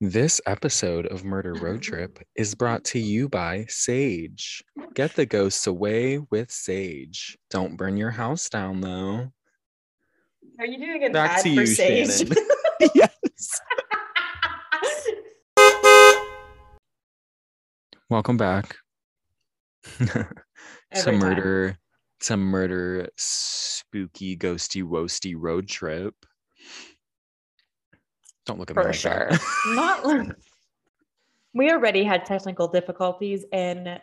This episode of Murder Road mm-hmm. Trip is brought to you by Sage. Get the ghosts away with Sage. Don't burn your house down though. Are you doing an Back ad to for you, Sage? Shannon. yes. Welcome back. to murder to murder spooky ghosty woasty road trip. Don't look at me For like sure. Not like we already had technical difficulties and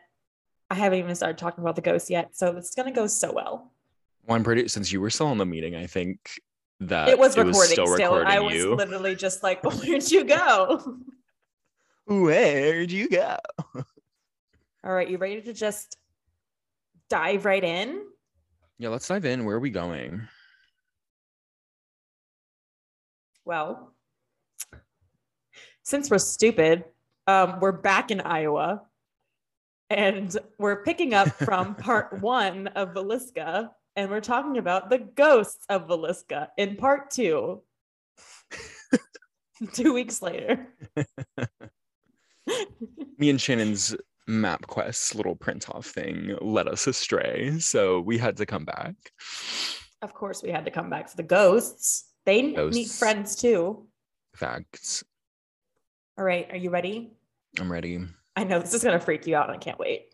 I haven't even started talking about the ghost yet. So it's gonna go so well. Well, I'm pretty since you were still in the meeting, I think that it was recording still still. recording I was you. literally just like, where'd you go? Where'd you go? All right, you ready to just dive right in? Yeah, let's dive in. Where are we going? Well, since we're stupid, um, we're back in Iowa and we're picking up from part one of Villisca and we're talking about the ghosts of Villisca in part two. Two weeks later. Me and Shannon's map quest little print off thing led us astray, so we had to come back. Of course, we had to come back for the ghosts. They need Ghosts. friends too. Facts. All right, are you ready? I'm ready. I know this is going to freak you out and I can't wait.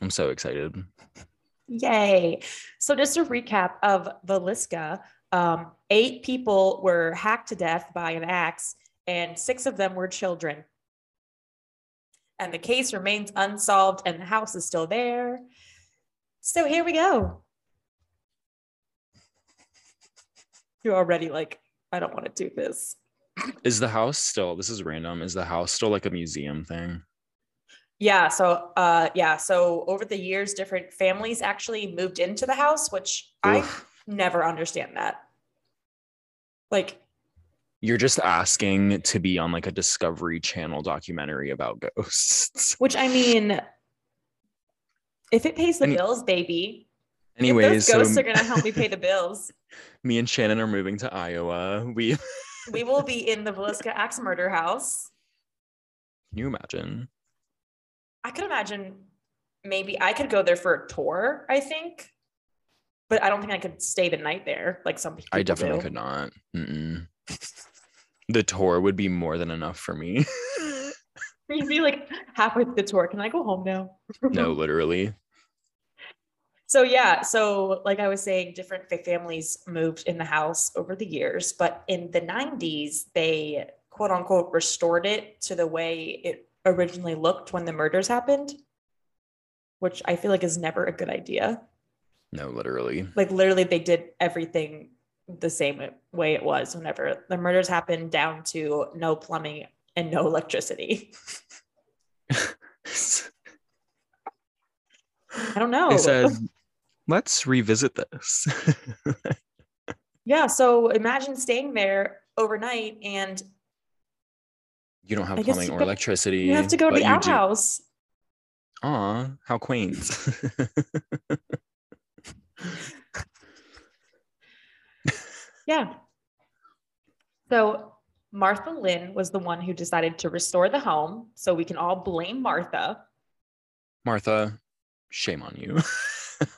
I'm so excited. Yay. So, just a recap of Villisca um, eight people were hacked to death by an axe, and six of them were children. And the case remains unsolved, and the house is still there. So, here we go. You're already like, I don't want to do this. Is the house still? This is random. Is the house still like a museum thing? Yeah. So, uh, yeah. So, over the years, different families actually moved into the house, which I never understand that. Like, You're just asking to be on like a Discovery Channel documentary about ghosts. which I mean, if it pays the Any- bills, baby. Anyways, if those so ghosts are gonna help me pay the bills. me and Shannon are moving to Iowa. We We will be in the Villisca axe murder house. can you imagine? I could imagine maybe I could go there for a tour. I think, but I don't think I could stay the night there like some people. I definitely do. could not. Mm-mm. The tour would be more than enough for me. You'd be like halfway through the tour. Can I go home now? no, literally. So yeah, so like I was saying, different families moved in the house over the years, but in the 90s, they quote unquote restored it to the way it originally looked when the murders happened, which I feel like is never a good idea. No, literally. Like literally, they did everything the same way it was whenever the murders happened, down to no plumbing and no electricity. I don't know. I said, let's revisit this. yeah, so imagine staying there overnight and you don't have I plumbing or go- electricity. You have to go to the you do- outhouse. Aw, how quaint. Yeah. So Martha Linn was the one who decided to restore the home. So we can all blame Martha. Martha, shame on you.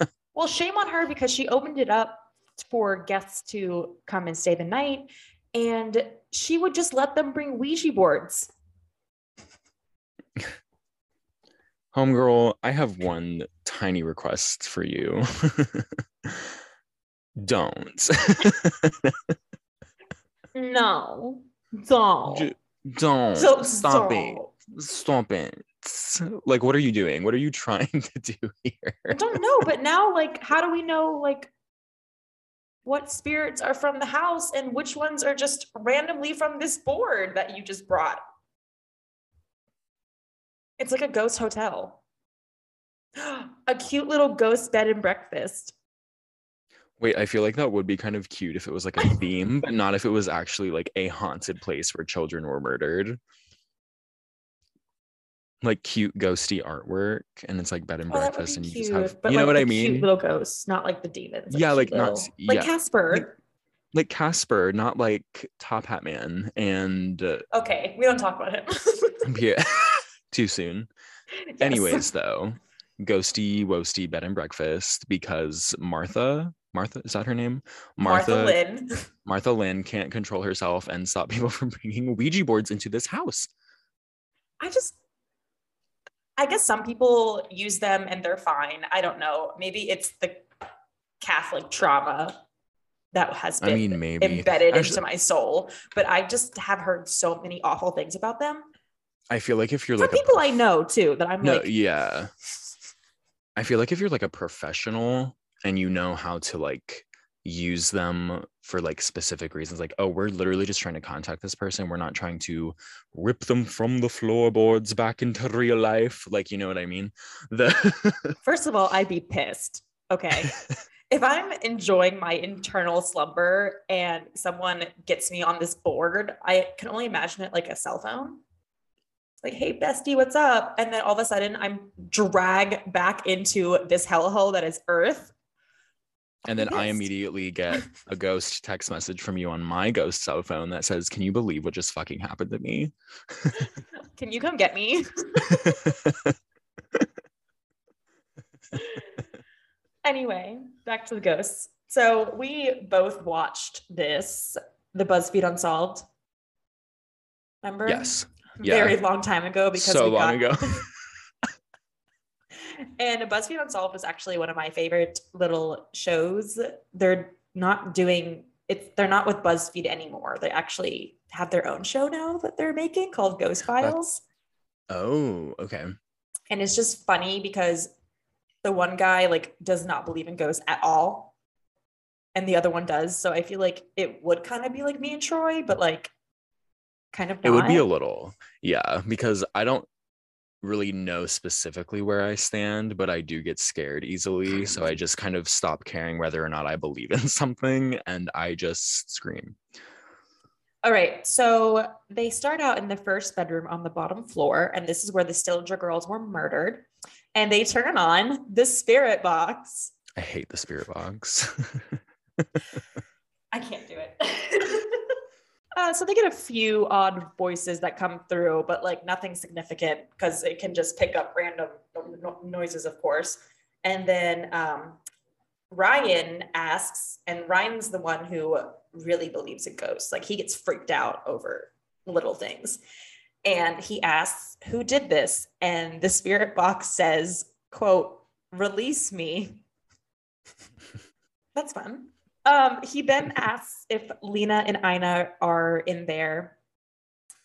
Well, shame on her because she opened it up for guests to come and stay the night. And she would just let them bring Ouija boards. Homegirl, I have one tiny request for you. Don't. No, don't. J- Don't. Don't Stop it. don't. Stop it. Like, what are you doing? What are you trying to do here? I don't know, but now, like, how do we know, like, what spirits are from the house and which ones are just randomly from this board that you just brought? It's like a ghost hotel. A cute little ghost bed and breakfast. Wait, I feel like that would be kind of cute if it was like a theme, but not if it was actually like a haunted place where children were murdered. Like cute ghosty artwork, and it's like bed and Oh, breakfast, and you cute, just have, you know like what I Cute mean? little ghosts, not like the demons. Yeah, like, not little- s- like yeah. Casper. like Casper, not like Top Hat Man. And uh, Okay, we don't talk about him. yeah, too soon. Yes. Anyways, though, ghosty woasty bed and breakfast because Martha, Martha is that her name? Martha, Linn. Martha Linn can't control herself and stop people from bringing Ouija boards into this house. I just, I guess some people use them and they're fine. I don't know. Maybe it's the Catholic trauma that has been I mean, maybe. embedded Actually- into my soul, but I just have heard so many awful things about them. I feel like if you're From like people prof- I know too, that I'm no, like, yeah. I feel like if you're like a professional and you know how to like use them for like specific reasons, like, oh, we're literally just trying to contact this person. We're not trying to rip them from the floorboards back into real life. Like, you know what I mean? The first of all, I'd be pissed. Okay. if I'm enjoying my internal slumber and someone gets me on this board, I can only imagine it like a cell phone. Like, hey, bestie, what's up? And then all of a sudden, I'm dragged back into this hellhole that is Earth. And then I immediately get a ghost text message from you on my ghost cell phone that says, Can you believe what just fucking happened to me? Can you come get me? anyway, back to the ghosts. So we both watched this, the BuzzFeed Unsolved. Remember? yes. Very long time ago because So we long got- ago. And BuzzFeed Unsolved is actually one of my favorite little shows. They're not doing it. They're not with BuzzFeed anymore. They actually have their own show now that they're making called Ghost Files. oh, okay. and it's just funny because the one guy like does not believe in ghosts at all and the other one does so i feel like it would kind of be like me and troy but like kind of It would be a little, yeah, because I don't really know specifically where I stand, but I do get scared easily. So I mm. just kind of stop caring whether or not I believe in something and I just scream. all right so they start out in the first bedroom on the bottom floor and this is where the stillinger girls were murdered and they turn on the spirit box I hate the spirit box. I can't do it. uh, so they get a few odd voices that come through, but like nothing significant because it can just pick up random no- no- noises, of course. And then um, Ryan asks, and Ryan's the one who really believes in ghosts. Like he gets freaked out over little things. And he asks, who did this? And the spirit box says, quote, release me. That's fun. Um, he then asks if Lena and Ina are in there.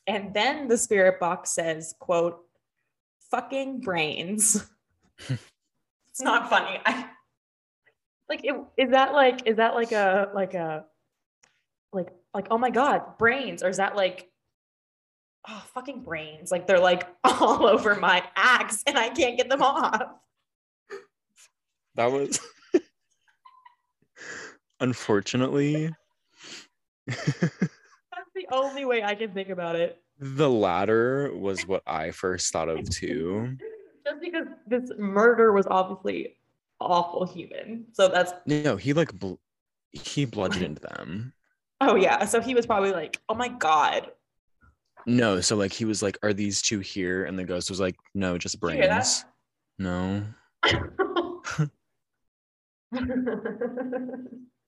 And then the spirit box says, quote, fucking brains. it's not funny. I like it, is that like is that like a like a like like oh my god, brains, or is that like oh fucking brains? Like they're like all over my axe and I can't get them off. that was unfortunately That's the only way I can think about it. the latter was what I first thought of too. just because this murder was obviously awful human. So that's No, he like bl- he bludgeoned them. oh yeah. So he was probably like, oh my god. No, so like he was like, "Are these two here?" And the ghost was like, "No, just Did you hear that? brains." No.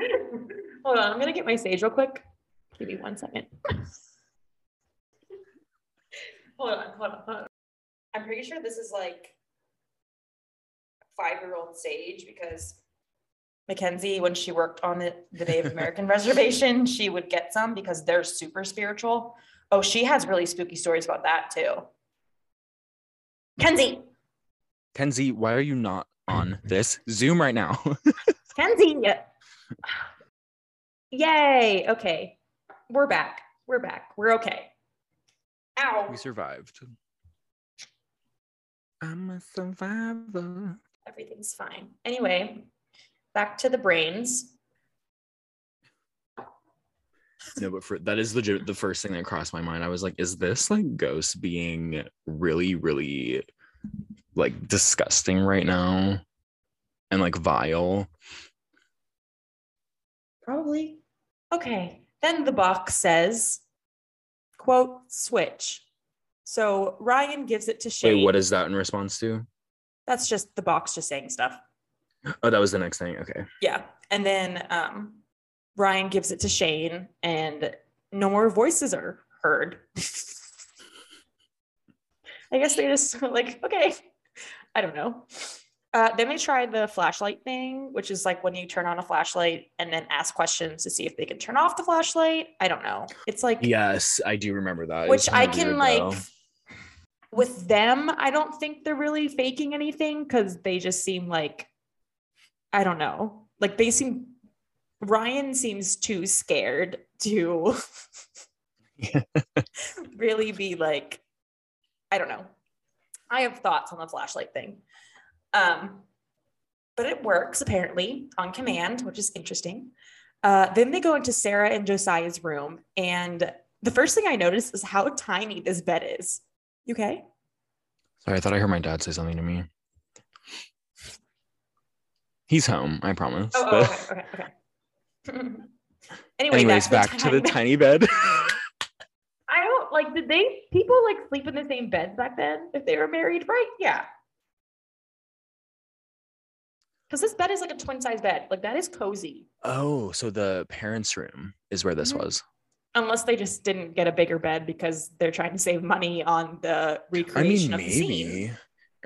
Hold on, I'm gonna get my sage real quick. Give me one second. hold on, hold on, hold on. I'm pretty sure this is like five-year-old sage because Mackenzie, when she worked on the, the Native American reservation, she would get some because they're super spiritual. Oh, she has really spooky stories about that too. Kenzie, Kenzie, why are you not on this Zoom right now? Kenzie. Yay. Okay. We're back. We're back. We're okay. Ow. we survived. I'm a survivor. Everything's fine. Anyway, back to the brains. No, but for that is legit the first thing that crossed my mind. I was like, is this like ghosts being really, really like disgusting right now? And like vile. Probably. Okay. Then the box says, quote, switch. So Ryan gives it to Shane. Wait, what is that in response to? That's just the box just saying stuff. Oh, that was the next thing. Okay. Yeah. And then um, Ryan gives it to Shane, and no more voices are heard. I guess they just like, okay, I don't know. Uh, then tried the flashlight thing, which is like when you turn on a flashlight and then ask questions to see if they can turn off the flashlight. I don't know. It's like, Yes, I do remember that. Which I can like, though. with them, I don't think they're really faking anything because they just seem like, I don't know. Like they seem, Ryan seems too scared to really be like, I don't know. I have thoughts on the flashlight thing. Um, but it works apparently on command, which is interesting. Uh, then they go into Sarah and Josiah's room, and the first thing I noticed is how tiny this bed is. You okay? Sorry, I thought I heard my dad say something to me. He's home, I promise. Oh, oh okay, okay, okay. anyway, Anyways, back to the tiny- tiny bed. I don't like. Did they people like sleep in the same beds back then if they were married? Right? Yeah. Because this bed is like a twin size bed. Like that is cozy. oh, so the parents' room is where this Mhm. was. Unless they just didn't get a bigger bed because they're trying to save money on the recreation I mean, of the scene. maybe.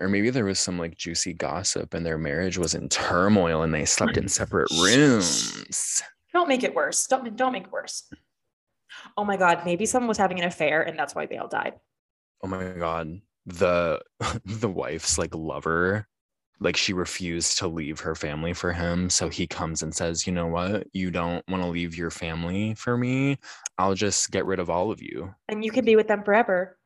Or maybe there was some like juicy gossip and their marriage was in turmoil and they slept in separate rooms. Don't make it worse. Don't don't make it worse. Oh my god, maybe someone was having an affair and that's why they all died. Oh my god. The the wife's like lover, like she refused to leave her family for him. So he comes and says, you know what? You don't want to leave your family for me. I'll just get rid of all of you. And you can be with them forever.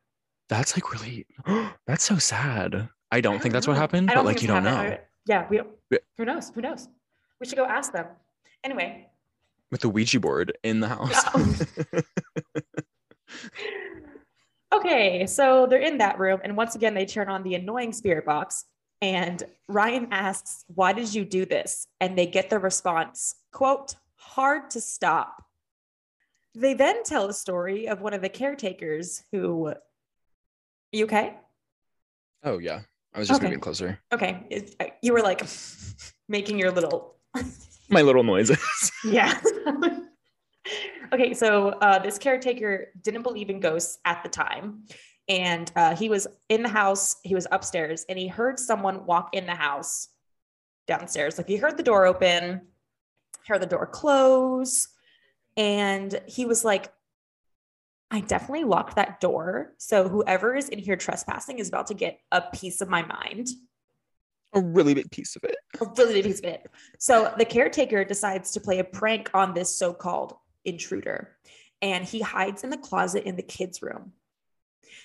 That's like really that's so sad. I don't think that's what happened, but like you don't know. happened. Yeah, we don't. Yeah. Who knows? Who knows? We should go ask them. Anyway, With the Ouija board in the house. Oh. okay, so they're in that room, and once again, they turn on the annoying spirit box. And Ryan asks, Why did you do this? And they get the response, quote, hard to stop. They then tell a story of one of the caretakers who, you okay? oh yeah. I was just Okay. moving closer. Okay. Uh, you were like making your little My little noises. Yeah. okay, so uh, this caretaker didn't believe in ghosts at the time. And uh, he was in the house, he was upstairs, and he heard someone walk in the house downstairs. Like he heard the door open, heard the door close, and he was like, I definitely locked that door. So whoever is in here trespassing is about to get a piece of my mind a really big piece of it. a really big piece of it. So the caretaker decides to play a prank on this so-called intruder, and he hides in the closet in the kids' room.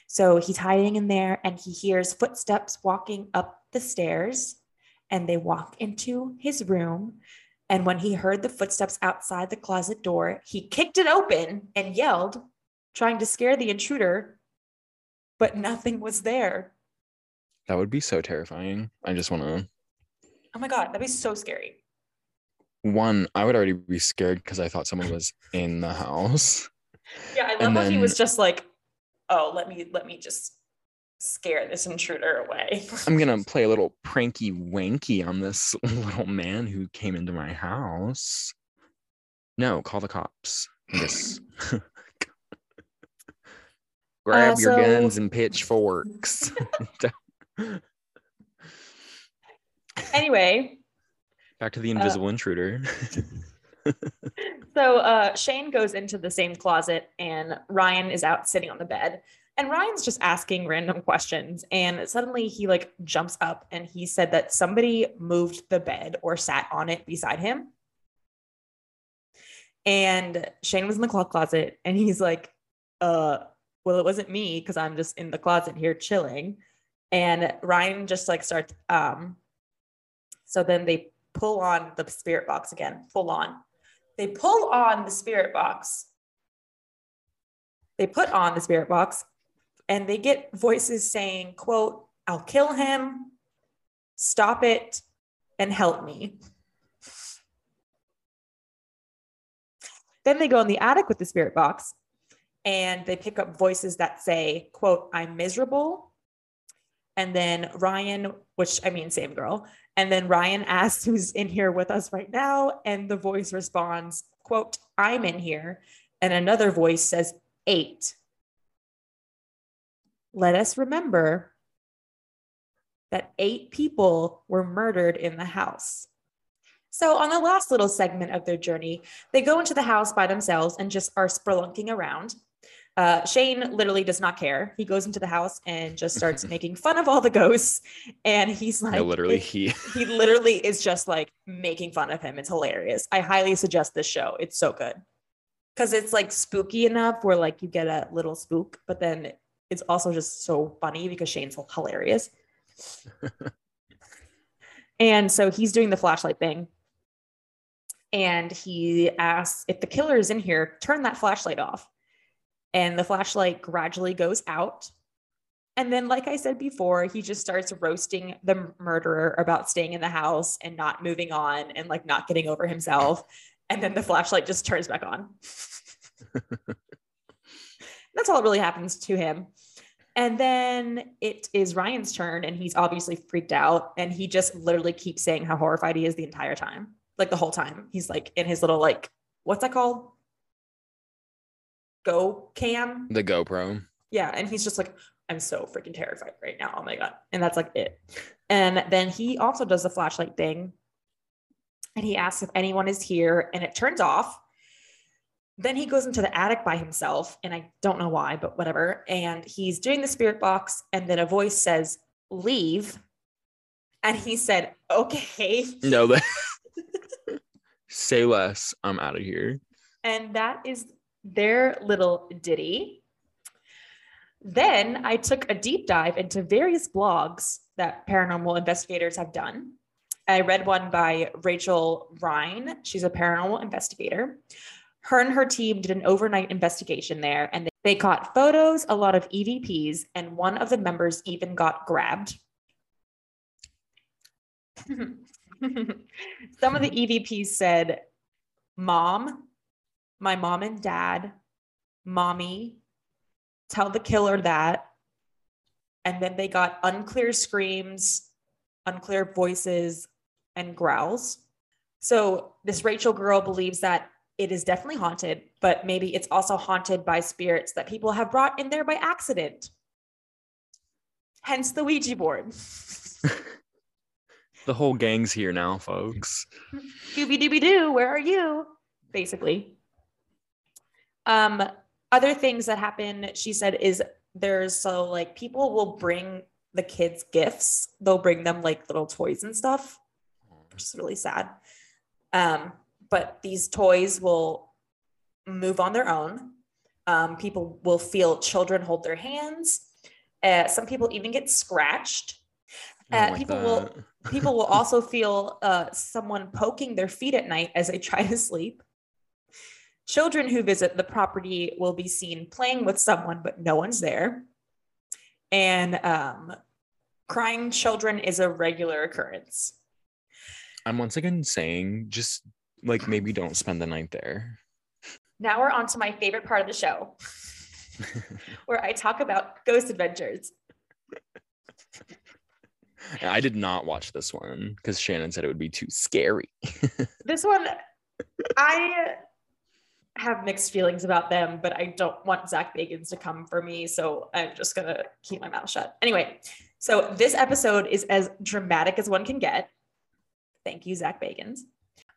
So he's hiding in there, and he hears footsteps walking up the stairs, and they walk into his room. And when he heard the footsteps outside the closet door, he kicked it open and yelled, trying to scare the intruder, but nothing was there. That would be so terrifying. I just want to. Oh my God, that'd be so scary. One, I would already be scared because I thought someone was in the house. Yeah, I love And how he was just like, "Oh, let me let me just scare this intruder away." I'm gonna play a little pranky wanky on this little man who came into my house. No, call the cops. Yes. Grab your so- guns and pitchforks. anyway, Back to the Uh, invisible intruder. So uh, Shane goes into the same closet, and Ryan is out sitting on the bed. And Ryan's just asking random questions, and suddenly he like jumps up and he said that somebody moved the bed or sat on it beside him. And Shane was in the closet, and he's like, "Uh, well, it wasn't me because I'm just in the closet here chilling." And Ryan just like starts. Um, so then they pull on the spirit box again, full on. They pull on the spirit box. They put on the spirit box, and they get voices saying, "quote I'll kill him. Stop it, and help me." Then they go in the attic with the spirit box and they pick up voices that say, quote, I'm miserable. And then Ryan, which I mean, same girl. And then Ryan asks who's in here with us right now. And the voice responds, quote, I'm in here. And another voice says, eight. Let us remember that eight people were murdered in the house. So, on the last little segment of their journey, they go into the house by themselves and just are spelunking around. Uh, Shane literally does not care. He goes into the house and just starts making fun of all the ghosts. And he's like, Yeah, literally, he he literally is just like making fun of him. It's hilarious. I highly suggest this show. It's so good because it's like spooky enough where like you get a little spook, but then it's also just so funny because Shane's hilarious. and so he's doing the flashlight thing. And he asks if the killer is in here, turn that flashlight off. And the flashlight gradually goes out. And then, like I said before, he just starts roasting the murderer about staying in the house and not moving on and like not getting over himself. And then the flashlight just turns back on. That's all that really happens to him. And then it is Ryan's turn, and he's obviously freaked out. And he just literally keeps saying how horrified he is the entire time. Like the whole time. He's like in his little, like, what's that called? Go cam. the GoPro. Yeah. And he's just like, I'm so freaking terrified right now. Oh my God. And that's like it. And then he also does the flashlight thing. And he asks if anyone is here, and it turns off. Then he goes into the attic by himself, and I don't know why, but whatever. And he's doing the spirit box, and then a voice says, Leave. And he said, Okay. No, that say less. I'm out of here. And that is their little ditty. Then I took a deep dive into various blogs that paranormal investigators have done. I read one by Rachel Ryan. She's a paranormal investigator. Her and her team did an overnight investigation there and they caught photos, a lot of EVPs, and one of the members even got grabbed. Some of the EVPs said, Mom, my mom and dad, mommy, tell the killer that. And then they got unclear screams, unclear voices, and growls. So this Rachel girl believes that it is definitely haunted, but maybe it's also haunted by spirits that people have brought in there by accident. Hence the Ouija board. The whole gang's here now, folks. Dooby dooby doo, where are you? Basically. Um, other things that happen, she said, is there's so like people will bring the kids gifts. They'll bring them like little toys and stuff, which is really sad. Um, but these toys will move on their own. Um, people will feel children hold their hands. Uh, some people even get scratched. Uh, like people will people will also feel uh, someone poking their feet at night as they try to sleep. Children who visit the property will be seen playing with someone, but no one's there. And um, crying children is a regular occurrence. I'm once again saying just like maybe don't spend the night there. Now we're on to my favorite part of the show, where I talk about ghost adventures. I did not watch this one because Shannon said it would be too scary. This one, I have mixed feelings about them, but I don't want Zach Bagans to come for me. So I'm just going to keep my mouth shut. Anyway, so this episode is as dramatic as one can get. Thank you, Zach Bagans.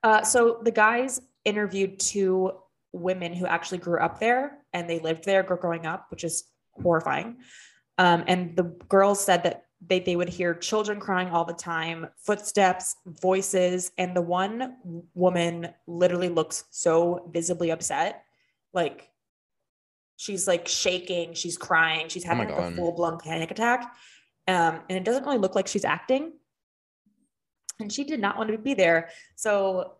Uh, so the guys interviewed two women who actually grew up there and they lived there growing up, which is horrifying. Um, and the girls said that they, they would hear children crying all the time, footsteps, voices, and the one woman literally looks so visibly upset. Like she's like shaking, she's crying, she's Oh having like a full blown panic attack. Um, and it doesn't really look like she's acting. And she did not want to be there. So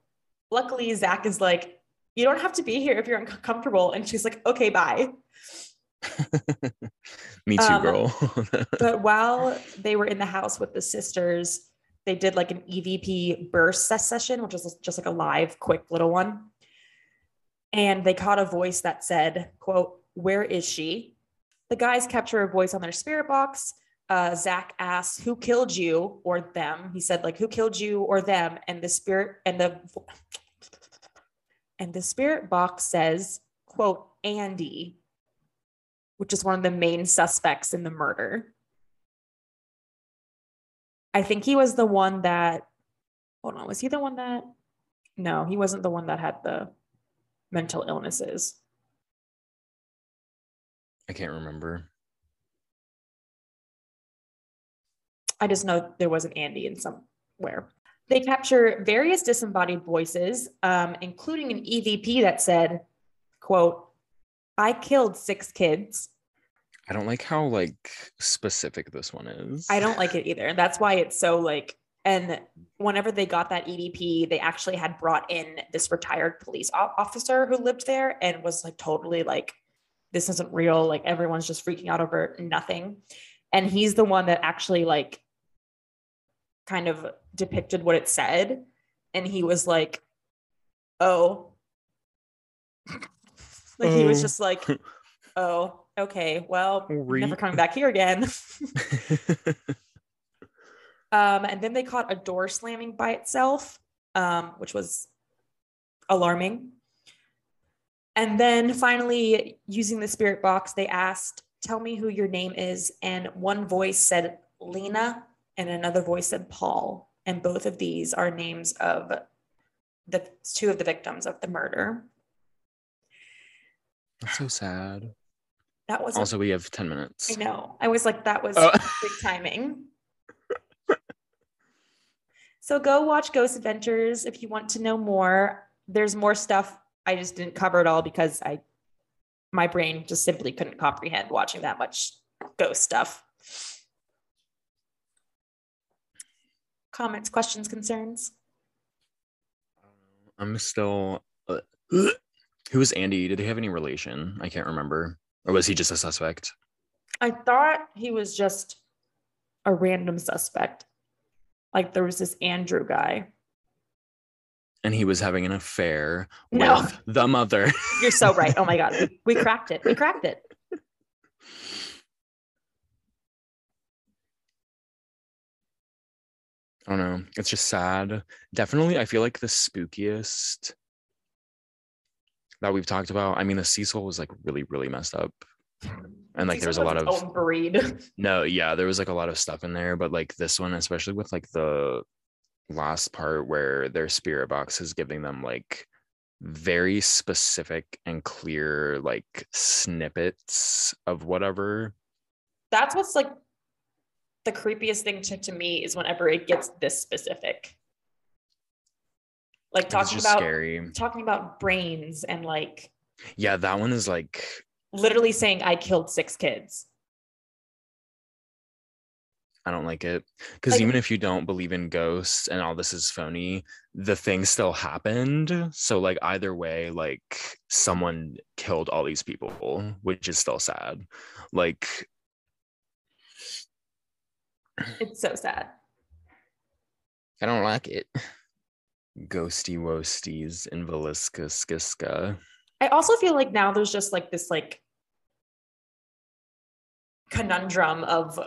luckily, Zach is like, you don't have to be here if you're uncomfortable. And she's like, okay, bye. Me too, Um, girl. But while they were in the house with the sisters, they did like an EVP burst session, which is just like a live, quick little one. and they caught a voice that said, quote, where is she? The guys capture a voice on their spirit box. Uh, Zach asks, who killed you or them? He said, like, who killed you or them? And the spirit and the and the spirit box says, quote, Andy, which is one of the main suspects in the murder. I think he was the one that, hold on, was he the one that? No, he wasn't the one that had the mental illnesses. I can't remember. I just know there was an Andy in somewhere. They capture various disembodied voices, um, including an EVP that said, quote, I killed six kids. I don't like how like specific this one is. I don't like it either. That's why it's so like, and whenever they got that EVP, they actually had brought in this retired police officer who lived there and was like totally like, this isn't real. Like everyone's just freaking out over nothing. And he's the one that actually like kind of depicted what it said. And he was like, oh. Like he was oh. just like, oh, okay, well, Re- never coming back here again. um, and then they caught a door slamming by itself, um, which was alarming. And then finally, using the spirit box, they asked, Tell me who your name is. And one voice said, Lena, and another voice said, Paul. And both of these are names of the two of the victims of the murder. That's so sad. That was also, a, we have 10 minutes. I know. I was like, that was oh. great timing. so go watch Ghost Adventures if you want to know more. There's more stuff. I just didn't cover it all because I my brain just simply couldn't comprehend watching that much ghost stuff. Comments, questions, concerns? Um, I'm still. Uh, Who was Andy? Did they have any relation? I can't remember. Or was he just a suspect? I thought he was just a random suspect. Like there was this Andrew guy. And he was having an affair no. with the mother. You're so right. Oh my God. We cracked it. We cracked it. I don't know. It's just sad. Definitely, I feel like the spookiest that we've talked about. I mean, the Cecil was like really, really messed up. And like there was a lot of breed. no, yeah, there was like a lot of stuff in there, but like this one, especially with like the last part where their spirit box is giving them like very specific and clear like snippets of whatever. That's what's like the creepiest thing to, to me is whenever it gets this specific like talking about scary. talking about brains and like yeah that one is like literally saying i killed six kids. I don't like it. Because like, even if you don't believe in ghosts and all this is phony the thing still happened. So like either way like someone killed all these people which is still sad. Like it's so sad. I don't like it ghosty wosties in Villisca Skiska. I also feel like now there's just like this like conundrum of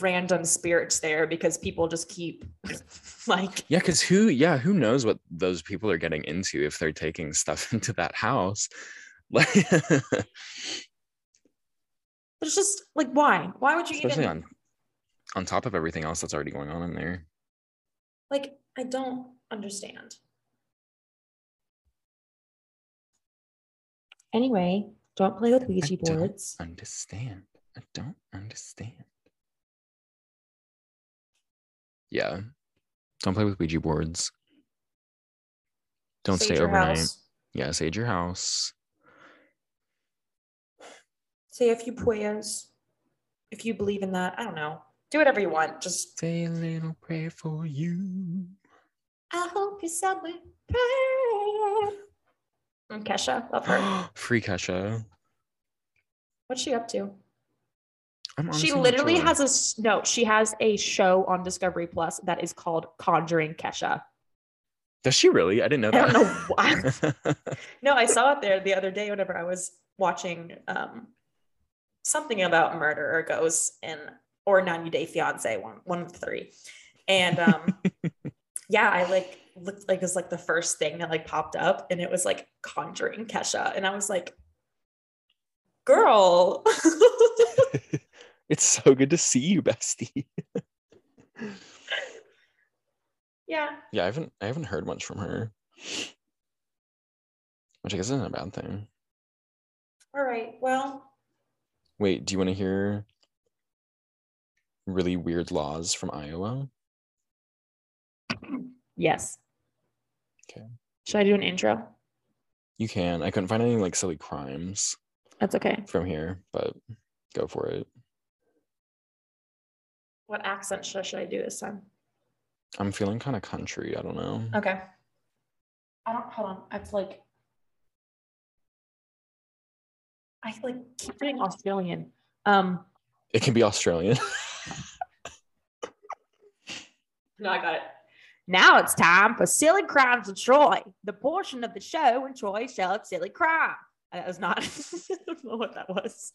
random spirits there because people just keep like yeah because who yeah who knows what those people are getting into if they're taking stuff into that house? Like it's just like why? Why would you especially even on on top of everything else that's already going on in there. Like i don't understand. Anyway, don't play with Ouija I boards. Don't understand. I don't understand. Yeah. Don't play with Ouija boards. Don't sage stay overnight. House. Yeah, sage your house. Say a few prayers. If you believe in that, I don't know. Do whatever you want. Just say a little prayer for you. I hope you're somewhere praying. And Kesha, love her. Free Kesha. What's she up to? she literally sure. has a no. She has a show on Discovery Plus that is called Conjuring Kesha. Does she really? I didn't know I that. don't know why. No, I saw it there the other day whenever I was watching um, something about murder or ghosts and or 90 Day Fiance, one one of the three. And um, yeah, I like looked like it was like the first thing that like popped up and it was like conjuring Kesha. And I was like, girl. it's so good to see you, bestie. yeah. Yeah, I haven't I haven't heard much from her. Which I guess isn't a bad thing. All right. Well, Wait, do you want to hear really weird laws from Iowa? Yes. Okay. Should I do an intro? You can. I couldn't find any like silly crimes That's okay. from here, but go for it. What accent should, should I do this time? I'm feeling kind of country. I don't know. Okay. I don't hold on. It's like I like keep doing Australian. Um It can be Australian. no, I got it. Now it's time for Silly Crimes of Troy, the portion of the show when Troy shouts silly crime. That was not I don't know what that was.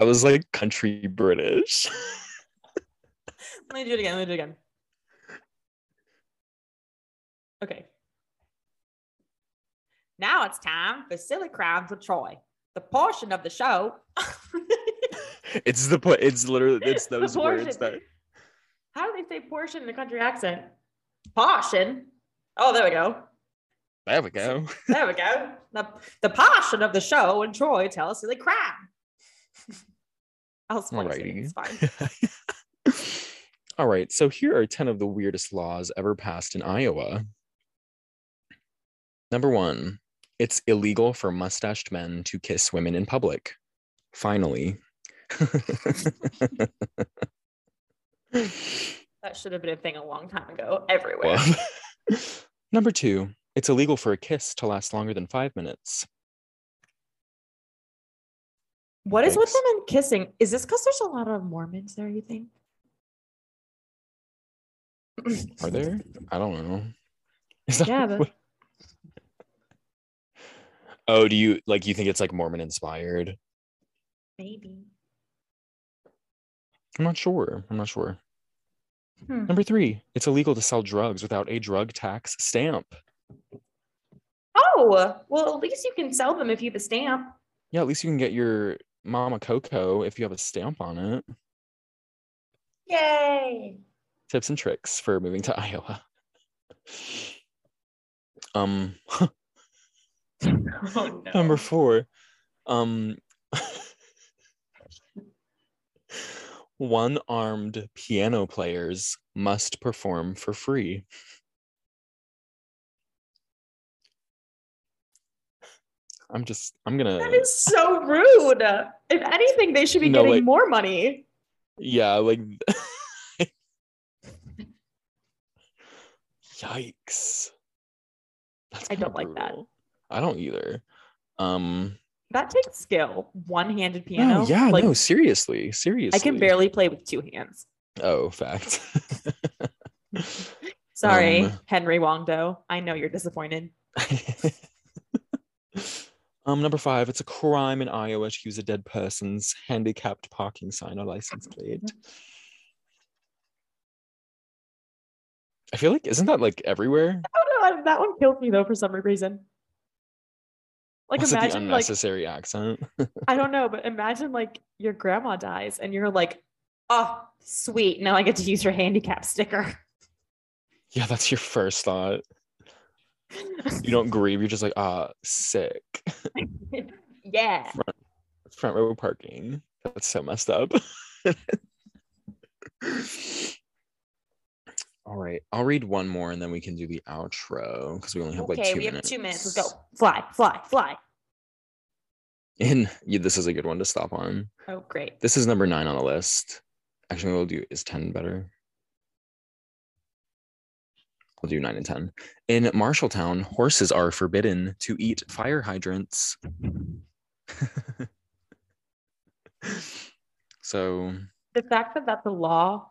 I was like country British. Let me do it again. Let me do it again. Okay. Now it's time for Silly Crimes with Troy, the portion of the show. it's the point. It's literally it's those words that How do they say portion in a country accent? Portion. Oh, there we go. there we go. There we go. The, the portion of the show when Troy tells silly crime. I'll splice it. It's fine. All right. So here are 10 of the weirdest laws ever passed in Iowa. Number one, it's illegal for mustached men to kiss women in public. Finally. That should have been a thing a long time ago, everywhere. Well, Number two, it's illegal for a kiss to last longer than five minutes. What is with them and kissing? Is this because there's a lot of Mormons there, you think? Are there? I don't know. Yeah, but- what- Oh, do you like you think it's like Mormon inspired? Maybe. I'm not sure. I'm not sure. Hmm. Number three, it's illegal to sell drugs without a drug tax stamp. Oh, well, at least you can sell them if you have a stamp. Yeah, at least you can get your Mama Coco if you have a stamp on it. Yay. Tips and tricks for moving to Iowa. Um, Oh, no. number four, um, one armed piano players must perform for free. I'm just, I'm gonna. That is so rude. If anything, they should be No, getting like- more money. yeah like yikes I don't like that. i don't either um That takes skill. One handed piano. no, yeah like, no seriously seriously I can barely play with two hands. oh fact Sorry, Um, Henry Wongdo. I know you're disappointed. um number five it's a crime in iowa to use a dead person's handicapped parking sign or license plate i feel like isn't that like everywhere I don't know. That one killed me though for some reason. Like Was imagine like unnecessary accent I don't know, but imagine like your grandma dies and you're like, oh, sweet. Now I get to use your handicap sticker. Yeah, that's your first thought. You don't grieve. You're just like, ah, sick. yeah. Front row parking. That's so messed up. All right, I'll read one more and then we can do the outro because we only have like Okay, two we have minutes. two minutes. Let's go. Fly, fly, fly. And yeah, this is a good one to stop on. Oh, great. This is number nine on the list. Actually, we'll do is 10 better. I'll do nine and 10. In Marshalltown, horses are forbidden to eat fire hydrants. so, The fact that that's a law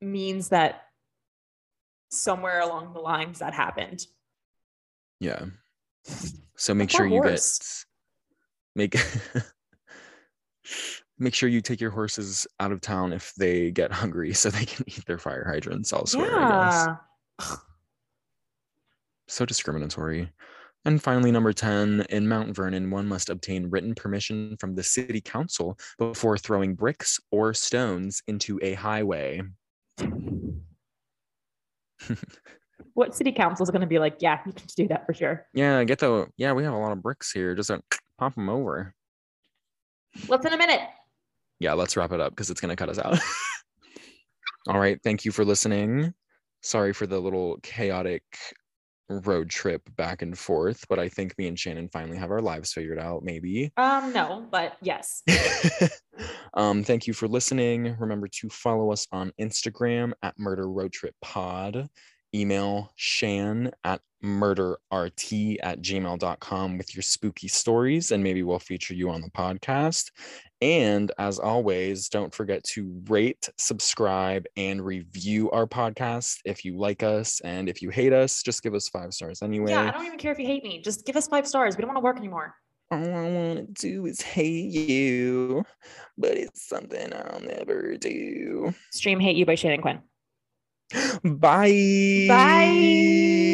means that somewhere along the lines that happened. Yeah. So make sure you get make make sure you take your horses out of town if they get hungry so they can eat their fire hydrants elsewhere, yeah. So discriminatory. And finally, number 10, in Mount Vernon, one must obtain written permission from the city council before throwing bricks or stones into a highway. What city council is going to be like? Yeah, you can do that for sure. Yeah, get the yeah, we have a lot of bricks here. Just uh, pop them over. What's in a minute? Yeah, let's wrap it up because it's gonna cut us out. All right, thank you for listening. Sorry for the little chaotic road trip back and forth, but I think me and Shannon finally have our lives figured out, maybe. Um, no, but yes. um, thank you for listening. Remember to follow us on Instagram at Murder Road Trip Pod. Email Shan at murderrt at gmail.com with your spooky stories, and maybe we'll feature you on the podcast. And as always, don't forget to rate, subscribe, and review our podcast if you like us. And if you hate us, just give us five stars anyway. Yeah, I don't even care if you hate me. Just give us five stars. We don't want to work anymore. All I want to do is hate you, but it's something I'll never do. Stream Hate You by Shannon Quinn. Bye. Bye.